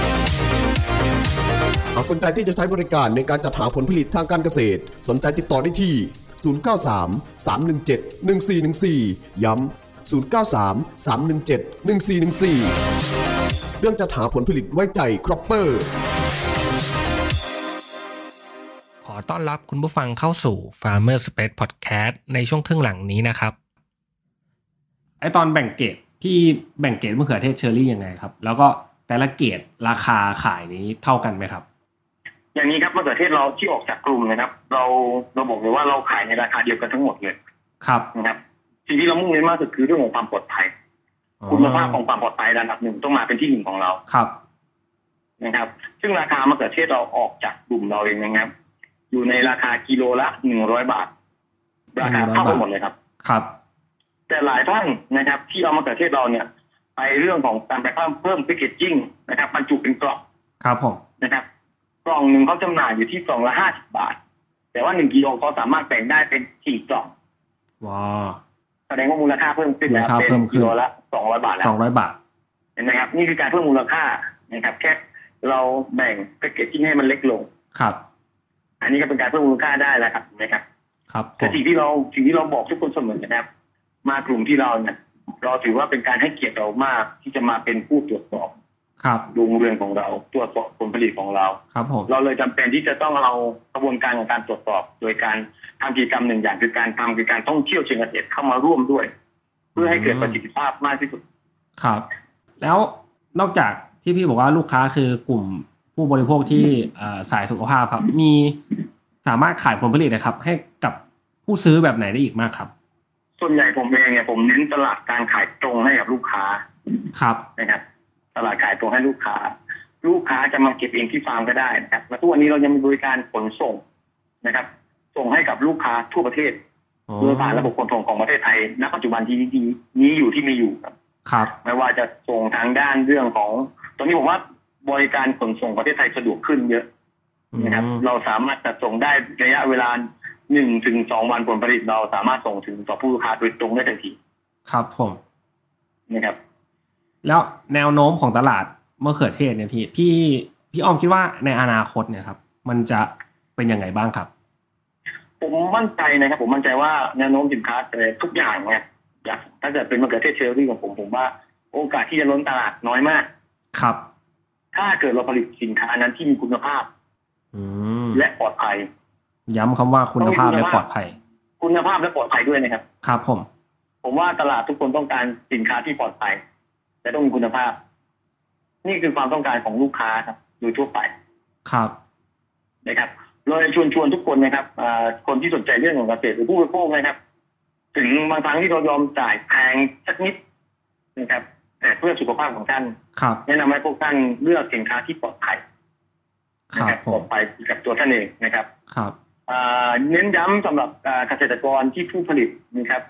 หากสนใจที่จะใช้บริการในการจัดหาผลผลิตทางการเกษตร สนใจติดต่อได้ที่ 093 317 1414 ย้ำ 093 317 1414 เรื่องจัดหาผลผลิตไว้ใจครอปเปอร์ ขอต้อนรับคุณผู้ฟังเข้าสู่ Farmer Space Podcast ในช่วงครึ่งหลังนี้นะครับ ไอตอนแบ่งเกรดพี่แบ่งเกรดมะเขือเทศเชอรี่ยังไงครับ แล้วก็แต่ละเกรดราคาขายนี้เท่ากันไหมครับ อย่างนี้ครับมะเขือเทศเราที่ออกจากกลุ่มนะครับ เราเราบอกเลยว่าเราขายในราคาเดียวกันทั้งหมดเลยครับนะครับสิ่งที่เรามุ่งเน้นมากสุดคือเรื่องของความปลอดภัย คุณภาพของความปลอดภัยระดับหนึ่งต้องมาเป็นที่หนึ่งของเราครับ นะครับ ซึ่งราคามะเขือเทศเราออกจากกลุ่มเราเองนะครับ อยู่ในราคากิโลละหนึ่งร้อยบาท ราคาเท่ากันหมดเลยครับ ครับ แต่หลายท่านนะครับ ที่เอามะเขือเทศเราเนี่ย ไปเรื่องของการไปเพิ่มเพิ่มแพคเกจจิ้งนะครับบรรจุเป็นกล่องครับผมนะครับ กล่องหนึ่งเขาจำหน่ายอยู่ที่กล่องละห้าสิบบาท แต่ว่าหนึ่งกิโลเขาสามารถแบ่งได้เป็นสี่กล่องว้าแสดงว่ามูลค่าเพิ่มขึ้นแล้วมูลค่าเป็เพิ่นมขึ้นกิโลละสองร้อยบาทแล้สอวงร้อยบาทเห็นไหมครับ นี่คือการเพิ่มมูลค่านะครับ แค่เราแบ่งแพคเกจจิ้งให้มันเล็กลงครับ อันนี้ก็เป็นการเพิ่มมูลค่าได้แล้วครับเห็นะครับ ครับผแต่มสิ่งที่เราสิ่งที่เราบอกทุกคนเสมอนะครับ มากลุ่มที่เราเนี่ยเราถือว่าเป็นการให้เกียรติเรามากที่จะมาเป็นผู้ตรวจสอบ ครับโรงเรือนของเราตรวจสอบผลผลิตของเรา ครับผมเราเลยจำเป็นที่จะต้องเอากระบวนการของการตรวจสอบ โดยการทำกิจกรรมหนึ่งอย่างคือการทำคือการท่องเที่ยวเชิงเกษตรเข้ามาร่วมด้วย เพื่อให้เกิดประสิทธิภาพมากที่สุด ครับ แล้วนอกจากที่พี่บอกว่าลูกค้าคือกลุ่มผู้บริโภคที่เอ่อสายสุขภาพครับ มีสามารถขายผลผลิตนะครับ ให้กับผู้ซื้อแบบไหนได้อีกมากครับ ส่วนใหญ่ผมเองเนี่ยผมเน้นตลาดการขายตรงให้กับลูกค้า ครับนะครับ ตลาดขายตรงให้ลูกค้า ลูกค้าจะมาเก็บเองที่ฟาร์มก็ได้นะครับและทุกวันนี้เรายังมีบริการขนส่งนะครับ ส่งให้กับลูกค้าทั่วประเทศอ๋อโดยผ่านระบบขนส่งของประเทศไทย ณ ปัจจุบันที่ดีนี้อยู่ที่มีอยู่ครับ ครับ ไม่ว่าจะส่งทางด้านเรื่องของ ตอนนี้ผมว่าบริการขนส่งประเทศไทยสะดวกขึ้นเยอะนะครับอืมเราสามารถจัดส่งได้ระยะเวลาหนึ่งถึงสองวันผลผลิตเราสามารถส่งถึงต่อผู้ลูกค้าโดยตรงได้ทันที ครับผมนะครับ แล้วแนวโน้มของตลาดมะเขือเทศเนี่ยพี่พี่พี่อ้อมคิดว่าในอนาคตเนี่ยครับ มันจะเป็นยังไงบ้างครับ ผมมั่นใจนะครับ ผมมั่นใจว่าแนวโน้มสินค้าแต่ทุกอย่างเนี่ยอยากถ้าเกิดเป็นมะเขือเทศเชอร์รี่ของผมผมว่า โอกาสที่จะล้นตลาดน้อยมาก ครับ ถ้าเกิดเราผลิตสินค้านั้นที่มีคุณภาพ อืมและปลอดภัย ย้ำคำว่าคุณภาพและปลอดภัย คุณภาพและปลอดภัยด้วยนะครับ ครับผม ผมว่าตลาดทุกคนต้องการสินค้าที่ปลอดภัย และต้องมีคุณภาพ นี่คือความต้องการของลูกค้าครับโดยทั่วไปครับนะครับเราจะชวนชวนทุกคนนะครับอ่าคนที่สนใจเรื่องของเกษตรหรือผู้บริโภคนะครับ ถึงบางครั้งที่เรายอมจ่ายแพงสักนิดนะครับแต่เพื่อสุขภาพของท่านครับแนะนำให้พวกท่านเลือกสินค้าที่ปลอดภัยคนะรับครับผปลอมดภัยกับตัวท่านเองนะครับ ครับอ่าเน้นย้ำสำหรับอ่าเกษตรกรที่ผู้ผลิตนะครับ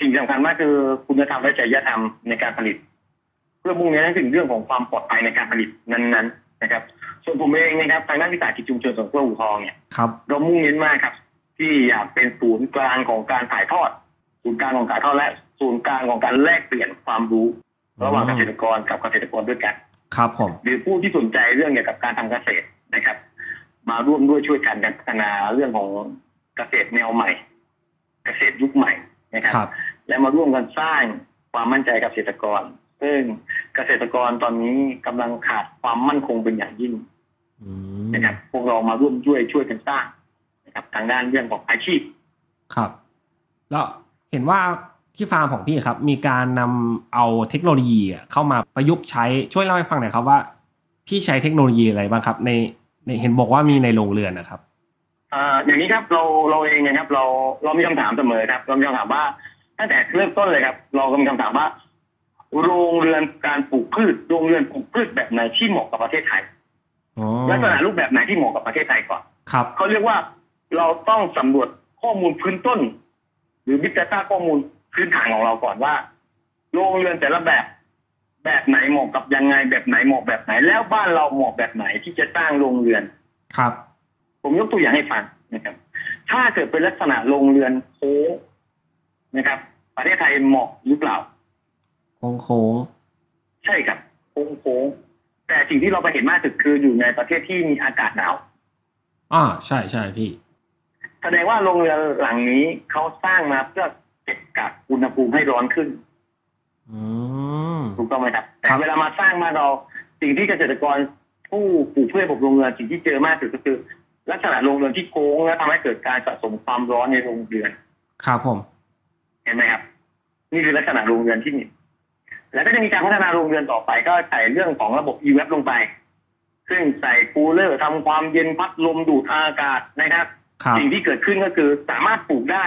สิ่งสำคัญมากคือคุณธรรมและจริยธรรมในการผลิต เพื่อมุ่งเน้นให้ถึงเรื่องของความปลอดภัยในการผลิตนั้นๆนะครับ ส่วนผมเองนะครับทางด้านวิสาหกิจชุมชนสวนกล้วยอู่ทองเนี่ยครับเรามุ่งเน้นมากครับ ที่อยากเป็นศูนย์กลางของการถ่ายทอด ศูนย์กลางของการถ่ายทอดและศูนย์กลางของการแลกเปลี่ยนความรู้ ระหว่างเกษตรกรกับเกษตรกรด้วยกันครับผมหรือผู้ที่สนใจเรื่องเกี่ยวกับการทำเกษตรนะครับ มาร่วมด้วยช่วยกันกันพัฒนาเรื่องของเกษตรแนวใหม่ เกษตรยุคใหม่นะครับครับและมาร่วมกันสร้างความมั่นใจกับเกษตรกร ซึ่งเกษตรกรตอนนี้กำลังขาดความมั่นคงเป็นอย่างยิ่งอืมนะครับ พวกเรามาร่วมช่วยช่วยกันสร้างนะครับ ทางด้านเรื่องของอาชีพ ครับ แล้วเห็นว่าที่ฟาร์มของพี่ครับ มีการนำเอาเทคโนโลยีอะเข้ามาประยุกต์ใช้ช่วยเล่าให้ฟังหน่อยครับว่า พี่ใช้เทคโนโลยีอะไรบ้างครับ ในในเห็นบอกว่ามีในโรงเรือนนะครับอ่าอย่างนี้ครับเราเราเองนะครับ เราเรามีคำถามเสมอครับ เรามีคำถามว่าตั้งแต่เริ่มต้นเลยครับ เราก็มีคำถามว่า โรงเรือนการปลูกพืชโรงเรือนปลูกพืชแบบไหนที่เหมาะกับประเทศไทยอ๋อลักษณะรูปแบบไหนที่เหมาะกับประเทศไทยก่อนครับเขาเรียกว่าเราต้องสำรวจข้อมูลพื้นต้น หรือ Big Data ข้อมูลพื้นฐานของเราก่อนว่า โรงเรือนแต่ละแบบ แบบไหนเหมาะกับยังไง แบบไหนเหมาะแบบไหน แล้วบ้านเราเหมาะแบบไหนที่จะสร้างโรงเรือน ครับ ผมยกตัวอย่างให้ฟังนะครับ ถ้าเกิดเป็นลักษณะโรงเรือนโค้งนะครับ ประเทศไทยเหมาะหรือเปล่า โค้งโค้งใช่ครับโค้งโค้งแต่สิ่งที่เราไปเห็นมากที่สุดคืออยู่ในประเทศที่มีอากาศหนาวอ่าใช่ใช่พี่ แสดงว่าโรงเรือนหลังนี้เขาสร้างมาเพื่อเก็บกักอุณหภูมิให้ร้อนขึ้นอืมถูกต้องไหมครับ แต่ครับเวลามาสร้างมานเรา สิ่งที่เกษตรกรผู้ปลูกพืชระบบโรงเรือนสิ่งที่เจอมากที่สุดก็คือ ลักษณะโรงเรือนที่โค้งและทำให้เกิดการสะสมความร้อนในโรงเรือนครับผม เห็นไหมครับ นี่คือลักษณะโรงเรือนที่หนึ่ง แล้วก็จะมีการพัฒนาโรงเรือนต่อไปก็ใส่เรื่องของระบบ e w a p ลงไป ซึ่งใส่คูลเลอร์ทำความเย็นพัดลมดูดอากาศนะครับครับ สิ่งที่เกิดขึ้นก็คือสามารถปลูกได้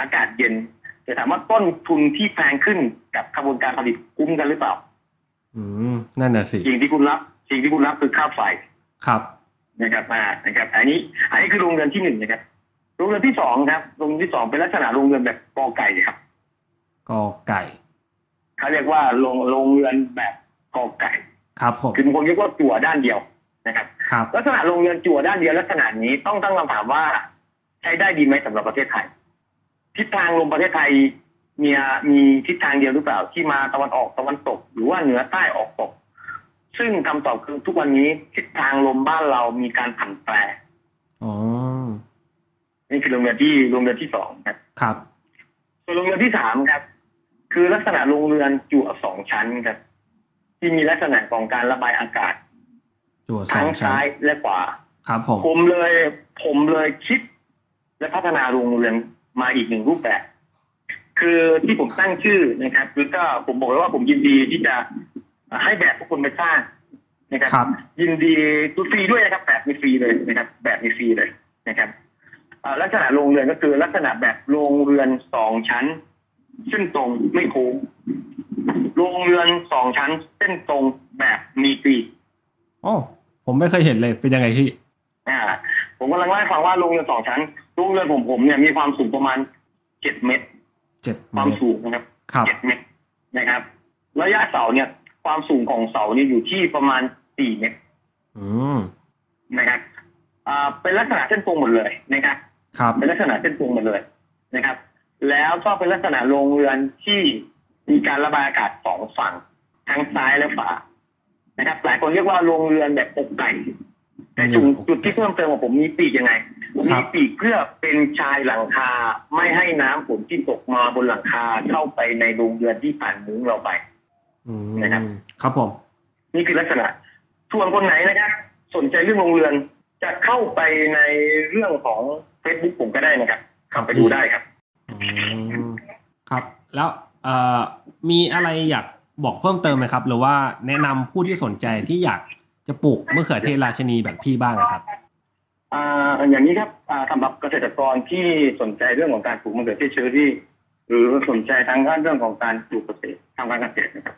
อากาศเย็นแต่ถามว่าต้นทุนที่แพงขึ้นกับกระบวนการผลิตคุ้มกันหรือเปล่า อืมนั่นน่ะสิสิ่งที่คุณรับ สิ่งที่คุณรับคือค่าไฟครับนะครับมานะครับ อันนี้ อันนี้คือโรงเรือนที่หนึ่งนะครับ โรงเรือนที่สองครับ โรงเรือนที่สองเป็นลักษณะโรงเรือนแบบกอไก่ครับกอไก่ เขาเรียกว่าโรงโรงเรือนแบบกอไก่ครับผมคือบางคนเรียกว่าจั่วด้านเดียวนะครับครับลักษณะโรงเรือนจั่วด้านเดียวลักษณะนี้ต้องตั้งคำถามว่า ใช้ได้ดีไหมสำหรับประเทศไทย ทิศทางลมประเทศไทยมีมีทิศทางเดียวหรือเปล่าที่มาตะวันออกตะวันตก หรือว่าเหนือใต้ออกตก ซึ่งคำตอบคือทุกวันนี้ทิศทางลมบ้านเรามีการผันแปรอ๋อนี่คือโรงเรือนที่โรงเรือนที่สองครับครับส่วนโรงเรือนที่สามครับ คือลักษณะโรงเรือนจั่วสองชั้นครับ ที่มีลักษณะของการระบายอากาศจั่วสอทั้งงชั้นซ้ายและขวาครับผมผมเลย ผมเลยคิด และพัฒนาโรงเรือนมาอีกหนึ่งรูปแบบ คือที่ผมตั้งชื่อนะครับคือก็ผมบอกเลยว่าผมยินดีที่จะให้แบบพวกคุณไปสร้างนะครับครับ ยินดีฟรีด้วยนะครับ แบบมีฟรีเลยนะครับ แบบมีฟรีเลยนะครับเอ่อลักษณะโรงเรือนก็คือลักษณะแบบโรงเรือนสองชั้น เส้นตรงไม่โค้งโรงเรือนสองชั้นเส้นตรงแบบมีปีกโอ้ผมไม่เคยเห็นเลยเป็นยังไงพี่อ่า ผมกำลังเล่าให้ฟังว่าโรงเรือนสองชั้นโรงเรือนผมผมเนี่ยมีความสูงประมาณเจ็ดเมตรเจ็ดคเมวามตรสูงนะครับครับเจ็ดเมตรนะครับ ระยะเสาเนี่ย ความสูงของเสาเนี่ยอยู่ที่ประมาณสี่เมตรอืมนะครับอ่าเป็นลักษณะเส้นตรงหมดเลยนะครับ ครับ เป็นลักษณะเส้นตรงหมดเลยนะครับ แล้วก็เป็นลักษณะโรงเรือนที่มีการระบายอากาศสองฝั่งทั้งซ้ายและขวานะครับ หลายคนเรียกว่าโรงเรือนแบบอกไก่แต่จุดจุดที่เพิ่มเติมของผมมีปีกยังไงครัมีบปีกเพื่อเป็นชายหลังคาไม่ให้น้ำฝนที่ตกมาบนหลังคาเข้าไปในโรงเรือนที่ผ่านมุ้งเราไปอืมนะครับ ครับผม นี่คือลักษณะส่วนคนไหนนะครับสนใจเรื่องโรงเรือนจะเข้าไปในเรื่องของ Facebook ผมก็ได้นะครับเข้าไปดูได้ครับอืม ครับ แล้วเอ่อมีอะไรอยากบอกเพิ่มเติมไหมครับ หรือว่าแนะนำผู้ที่สนใจที่อยากจะปลูกมะเขือเทศราชินีแบบพี่บ้างอะครับอ่าอย่างนี้ครับอ่าสำหรับเกษตรกรที่สนใจเรื่องของการปลูกมะเขือเทศเชอรี่หรือสนใจทางด้านเรื่องของการปลูกเกษตรทำการเกษตรนะครับ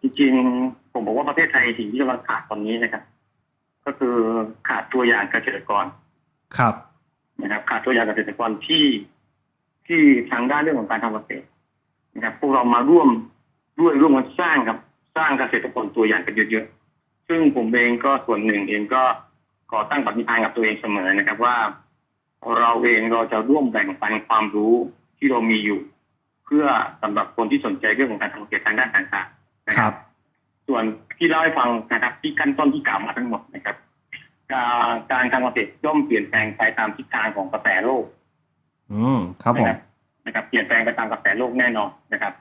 จริงๆ ผมบอกว่าประเทศไทยสิ่งที่กำลังขาดตอนนี้นะครับ ก็คือขาดตัวอย่างเกษตรกรครับนะครับขาดตัวอย่างเกษตรกรที่ ที่ทางด้านเรื่องของการทำเกษตรนะครับพวกเรามาร่วมด้วยร่วมกันสร้างครับสร้างเกษตรกรตัวอย่างกันเยอะๆซึ่งผมเองก็ส่วนหนึ่งเองก็ขอตั้งปณิธานกับตัวเองเสมอนะครับว่า เราเองเราจะร่วมแบ่งปันความรู้ที่เรามีอยู่ เพื่อสำหรับคนที่สนใจเรื่องของการทำเกษตรทางด้านต่างๆนะคครัรับบส่วนที่เล่าให้ฟังนะครับ ที่ขั้นต้นที่กล่าวมาทั้งหมดนะครับ การการทำเกษตรย่อมเปลี่ยนแปลงไปตามทิศทางของกระแสโลก อืมครับผมนะครับนะครับเปลี่ยนแปลงไปตามกระแสโลกแน่นอนนะครับ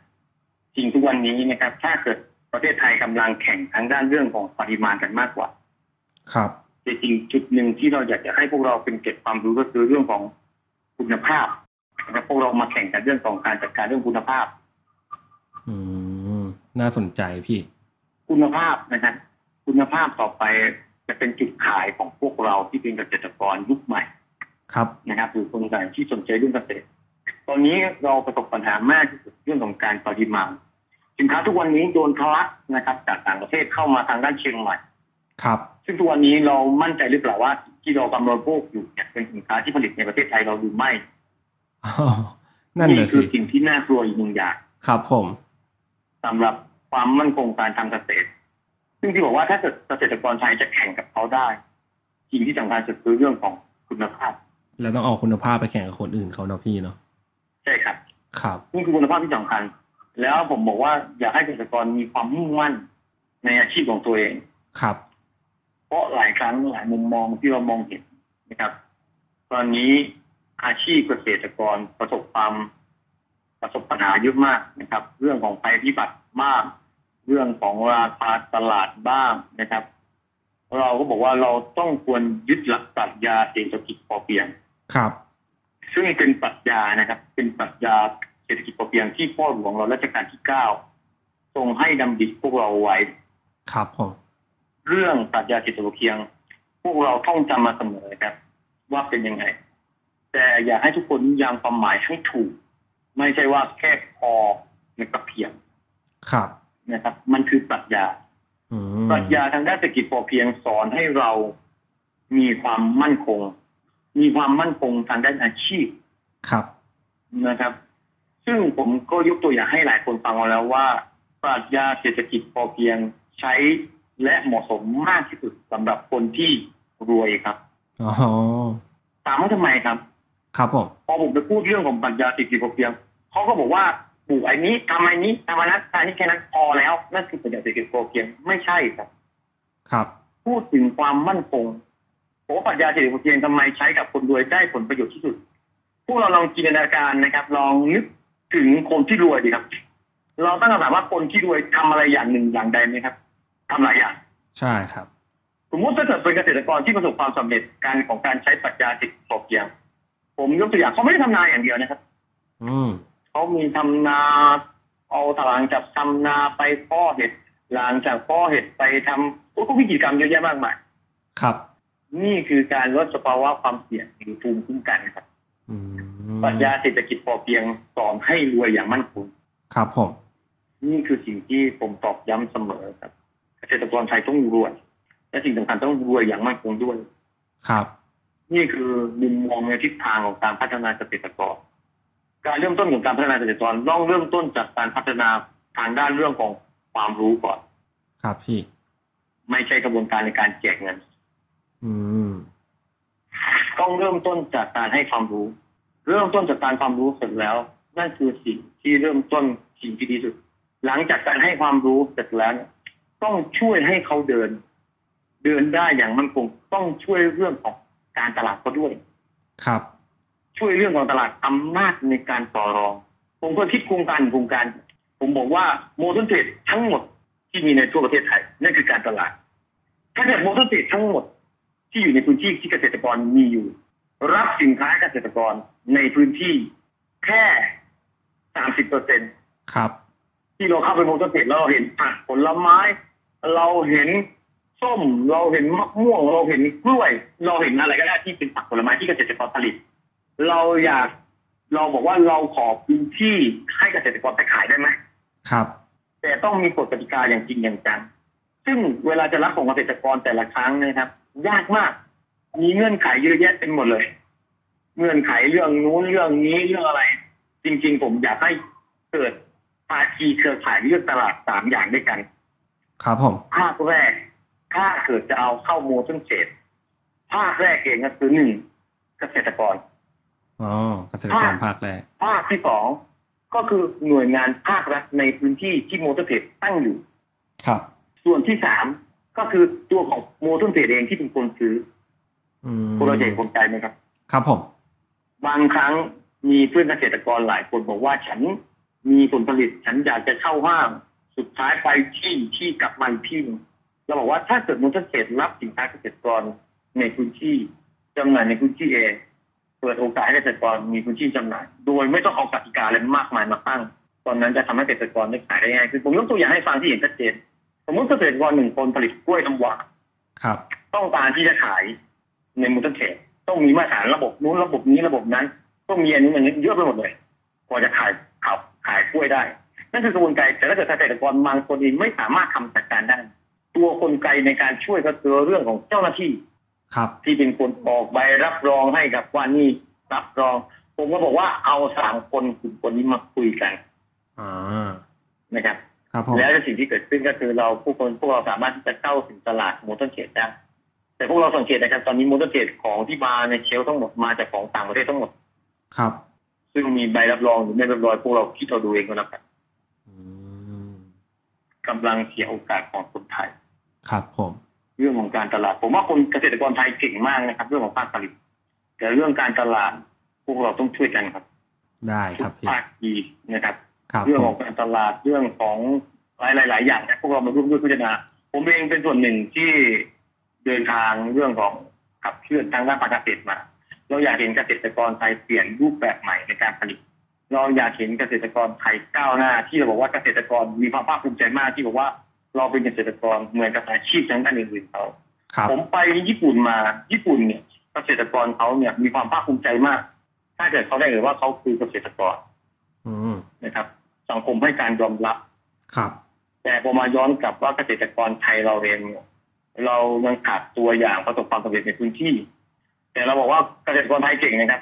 จริงทุกวันนี้นะครับ ถ้าเกิดประเทศไทยกำลังแข่งทางด้านเรื่องของปริมาณกันมากกว่า ครับจริงๆจุดหนึ่งที่เราอยากจะให้พวกเราเป็นเก็บความรู้ก็คือเรื่องของคุณภาพนะครับพวกเรามาแข่งกันเรื่องของการจัดการเรื่องคุณภาพ อืมน่าสนใจพี่ คุณภาพนะครับคุณภาพต่อไปจะเป็นจุดขายของพวกเราที่เป็นเกษตรกรยุคใหม่ ครับนะครับหรือคนต่างที่สนใจเรื่องเกษตร ตอนนี้เราประสบปัญหามากที่สุดเรื่องของการปริมาณสินค้าทุกวันนี้โดนทะลักนะครับ จากต่างประเทศเข้ามาทางด้านเชียงใหม่ครับ ซึ่งทุกวันนี้เรามั่นใจหรือเปล่าว่า ที่เรากำลังโภคอยู่เนี่ยเป็นสินค้าที่ผลิตในประเทศไทยเราหรือไม่อ๋อนั่นแหละคืสิอสิ่งที่น่ากลัวอีกหนึ่งอย่างครับผมสำหรับความมั่นคงการทำเกษตร ซึ่งที่บอกว่าถ้าเกิดเกษตรกรไทยจะแข่งกับเขาได้สิ่งที่สำคัญสุดคือเรื่องของคุณภาพ แล้วต้องเอาคุณภาพไปแข่งกับคนอื่นเขาเนาะพี่เนาะใช่ครับ ครับนี่คือคุณภาพที่สำคัญ แล้วผมบอกว่าอยากให้เกษตรกรมีความมุ่งมั่นในอาชีพของตัวเองครับ เพราะหลายครั้งหลายมุมมองที่เรามองเห็นนะครับ ตอนนี้อาชีพเกษตรกรประสบความประสบปัญหาเยอะมากนะครับ เรื่องของภัยพิบัติบ้างเรื่องของราคาตลาดบ้างนะครับ เราก็บอกว่าเราต้องควรยึดหลักปรัชญาเศรษฐกิจพอเพียง ครับ ซึ่งเป็นปรัชญานะครับ เป็นปรัชญาเศรษฐกิจพอเพียงที่พ่อหลวงเรารัชกาลที่เก้าทรงให้ดำดิพวกเราไว้ ครับผมเรื่องปรัชญาเศรษฐกิจพอเพียง พวกเราท่องจำมาเสมอครับ ว่าเป็นยังไง แต่อยากให้ทุกคนนิยามความหมายให้ถูก ไม่ใช่ว่าแค่พอในกับเพียงครับนะครับ มันคือปรัชญาอืมปรัชญาทางด้านเศรษฐกิจพอเพียงสอนให้เรามีความมั่นคง มีความมั่นคงทางด้านอาชีพครับนะครับ ซึ่งผมก็ยกตัวอย่างให้หลายคนฟังมาแล้วว่าปรัชญาเศรษฐกิจพอเพียงใช้และเหมาะสมมากที่สุดสำหรับคนที่รวยครับอ๋อถามว่าทำไมครับ ครับผมพอผมไปพูดเรื่องของปรัชญาเศรษฐกิจพอเพียงเขาก็บอกว่าปลูกไอ้นี้ทำไอ้นี้ทำอันนั้นทำอันนี้แค่นั้นพอแล้วนั่นคือปรัชญาเศรษฐกิจพอเพียงไม่ใช่ครับ ครับ พูดถึงความมั่นคง ผมว่าปรัชญาเศรษฐกิจพอเพียงทำไมใช้กับคนรวยได้ผลประโยชน์ที่สุด พวกเราลองจินตนาการนะครับ ลองนึกถึงคนที่รวยดีครับ เราตั้งคำถามว่าคนที่รวยทำอะไรอย่างหนึ่งอย่างใดไหมครับทำหลายอย่าง ใช่ครับ สมมติถ้าเกิดเป็นเกษตรกรที่ประสบความสำเร็จการของการใช้ปรัชญาสิบพอเพียง ผมยกตัวอย่างเขาไม่ได้ทำนาอย่างเดียวนะครับ อืมเขามีทำนาเอาหลังจากทำนาไปเพ่อเห็ดหลังจากเพ่อเห็ดไปทำโอ้ก็วิธีกรรมเยอะแยะมากมายครับ นี่คือการลดสภาวะความเสี่ยงหรือภูมิคุ้มกันครับอืมปรัชญาเศรษฐกิจพอเพียงสอนให้รวยอย่างมั่นคงครับผมนี่คือสิ่งที่ผมตอกย้ำเสมอครับ เกษตรกรไทยต้องรวย และสิ่งสำคัญต้องรวยอย่างมั่นคงด้วย ครับ นี่คือมุมมองในทิศทางของการพัฒนาเกษตรกร การเริ่มต้นของการพัฒนาเกษตรกรต้องเริ่มต้นจากการพัฒนาทางด้านเรื่องของความรู้ก่อน ครับพี่ ไม่ใช่กระบวนการในการแจกเงิน อืม ต้องเริ่มต้นจากการให้ความรู้ เริ่มต้นจากการความรู้เสร็จแล้ว นั่นคือสิ่งที่เริ่มต้นสิ่งที่ดีที่สุด หลังจากการให้ความรู้เสร็จแล้วเนี่ยต้องช่วยให้เขาเดิน เดินได้อย่างมั่นคงต้องช่วยเรื่องของการตลาดเขาด้วย ครับ ช่วยเรื่องของตลาดอำนาจในการต่อรอง ผมก็คิดโครงการโครงการ ผมบอกว่าโมเดิร์นเทรดทั้งหมดที่มีในทั่วประเทศไทยนั่นคือการตลาดถ้าเกิด modern trade ทั้งหมด ที่อยู่ในพื้นที่ที่เกษตรกรมีอยู่ รับสินค้าเกษตรกรในพื้นที่แค่สามสิบเปอร์เซ็นต์ครับ ที่เราเข้าไป modern trade แล้วเราเห็นผักผลไม้ เราเห็นส้มเราเห็นมะม่วง เราเห็นกล้วย เราเห็นอะไรก็ได้ที่เป็นผักผลไม้ที่เกษตรกรผลิต เราอยากเราบอกว่าเราขอพื้นที่ให้เกษตรกรไปขายได้ไหมครับ แต่ต้องมีกฎกติกาอย่างจริงอย่างจัง ซึ่งเวลาจะรับของเกษตรกรแต่ละครั้งนะครับ ยากมาก มีเงื่อนไขเยอะแยะเต็มหมดเลย เงื่อนไขเรื่องนู้นเรื่องนี้เรื่องอะไร จริง ๆ ผมอยากให้เกิดภาคีเครือข่ายเรื่องตลาดสามอย่างด้วยกัน ครับผมภาคแรก ถ้าเกิดจะเอาเข้าโมเดิร์นเทรดภาคแรกเองก็คือหนึ่งเกษตรกรอ๋อเกษตรกรภาคแรก ภาคที่สองก็คือหน่วยงานภาครัฐในพื้นที่ที่ modern trade ตั้งอยู่ ครับ ส่วนที่สามก็คือตัวของ modern trade เองที่เป็นคนซื้ออืมคุณเราจะเห็นคนใจไหมครับ ครับผมบางครั้งมีเพื่อนเกษตรกรหลายคนบอกว่าฉันมีผลผลิต ฉันอยากจะเข้าห้างสุดท้ายไปที่ที่กลับมาอีกที่หนึ่งเราบอกว่าถ้าเกิด modern trade รับสินค้าเกษตรกรในพื้นที่จำหน่ายในพื้นที่เองเปิดโอกาสให้เกษตรกรมีพื้นที่จำหน่าย โดยไม่ต้องเอากติกาอะไรมากมายมาตั้ง ตอนนั้นจะทำให้เกษตรกรได้ขายได้ง่ายคือผมยกตัวอย่างให้ฟังที่เห็นชัดเจน สมมติเกษตรกรหนึ่งคนผลิตกล้วยน้ำว้าครับ ต้องการที่จะขายในมูลเทรดต้องมีมาตรฐานระบบนู้นระบบนี้ระบบนั้นต้องมีอันนี้อันนี้เยอะไปหมดเลยกว่าจะขายขับขายกล้วยได้ นั่นคือกระบวนการแต่ถ้าเกิดเกษตรกรบางคนเองไม่สามารถทำจัดการได้ตัวกลไกในการช่วยก็คือเรื่องของเจ้าหน้าที่ ครับ ที่เป็นคนออกใบรับรองให้กับว่านี่รับรอง ผมก็บอกว่าเอาสามคนกลุ่มคนนี้มาคุยกันอ่านะครับครับผม แล้วสิ่งที่เกิดขึ้นก็คือเราผู้คนพวกเราสามารถที่จะเข้าถึงตลาด modern trade ได้แต่พวกเราสังเกตนะครับ ตอนนี้ modern trade ของที่มาใน shelf ทั้งหมดมาจากของต่างประเทศทั้งหมดครับ ซึ่งมีใบรับรองหรือไม่รับรองพวกเราคิดเอาดูเองก็แล้วกันอืมกำลังเสียโอกาสของคนไทย ครับผม เรื่องของการตลาด ผมว่าคนเกษตรกรไทยเก่งมากนะครับ เรื่องของภาคผลิตแต่เรื่องการตลาดพวกเราต้องช่วยกันครับ ได้ครับพี่ภาคดีนะครับครับ เรื่องผขมองการตลาดเรื่องของหลายหลายๆอย่างนะพวกเรามาร่วมด้วยพิจารณาผมเองเป็นส่วนหนึ่งที่เดินทางเรื่องของขับเคลื่อนทางด้านภาคเกษตรมาเราอยากเห็นเกษตรกรไทยเปลี่ยนรูปแบบใหม่ในการผลิต เราอยากเห็นเกษตรกรไทยก้าวหน้า ที่เราบอกว่าเกษตรกรมีความภาคภูมิใจมากที่บอกว่า เราเป็นเกษตรกรเหมือนกับอาชีพทางด้านอื่นๆเขาครับผมไปญี่ปุ่นมาญี่ปุ่นเนี่ยเกษตรกรเขาเนี่ยมีความภาคภูมิใจมาก ถ้าเกิดเขาได้เอ่ยว่าเขาคือเกษตรกรอืมนะครับ สังคมให้การยอมรับ ครับ แต่พอมาย้อนกลับว่าเกษตรกรไทยเราเองเนี่ยเรายังขาดตัวอย่างประสบความสำเร็จในพื้นที่ แต่เราบอกว่าเกษตรกรไทยเก่งนะครับ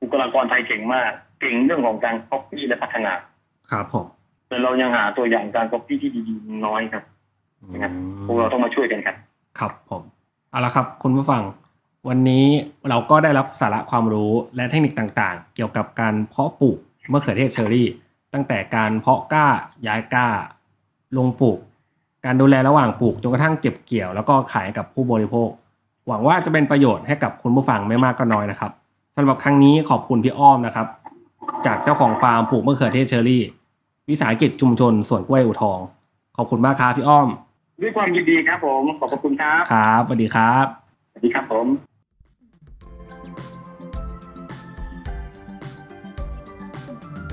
บุคลากรไทยเก่งมาก เก่งเรื่องของการ copy และพัฒนา ครับผมแต่เรายังหาตัวอย่างการ copy ที่ดีๆน้อยครับนะครับอืมพวกเราต้องมาช่วยกันครับ ครับผมเอาละครับ คุณผู้ฟังวันนี้เราก็ได้รับสาระความรู้และเทคนิคต่างๆ เกี่ยวกับการเพาะปลูกมะเขือเทศเชอรี่ ตั้งแต่การเพาะกล้าย้ายกล้า ลงปลูก การดูแลระหว่างปลูกจนกระทั่งเก็บเกี่ยว แล้วก็ขายกับผู้บริโภค หวังว่าจะเป็นประโยชน์ให้กับคุณผู้ฟังไม่มากก็น้อยนะครับสำหรับครั้งนี้ขอบคุณพี่อ้อมนะครับ จากเจ้าของฟาร์มปลูกมะเขือเทศเชอรี่ วิสาหกิจชุมชนสวนกล้วยอู่ทอง ขอบคุณมากครับพี่อ้อม ด้วยความยินดีครับผมขอบพระคุณครับครับสวัสดีครับสวัสดีครับผม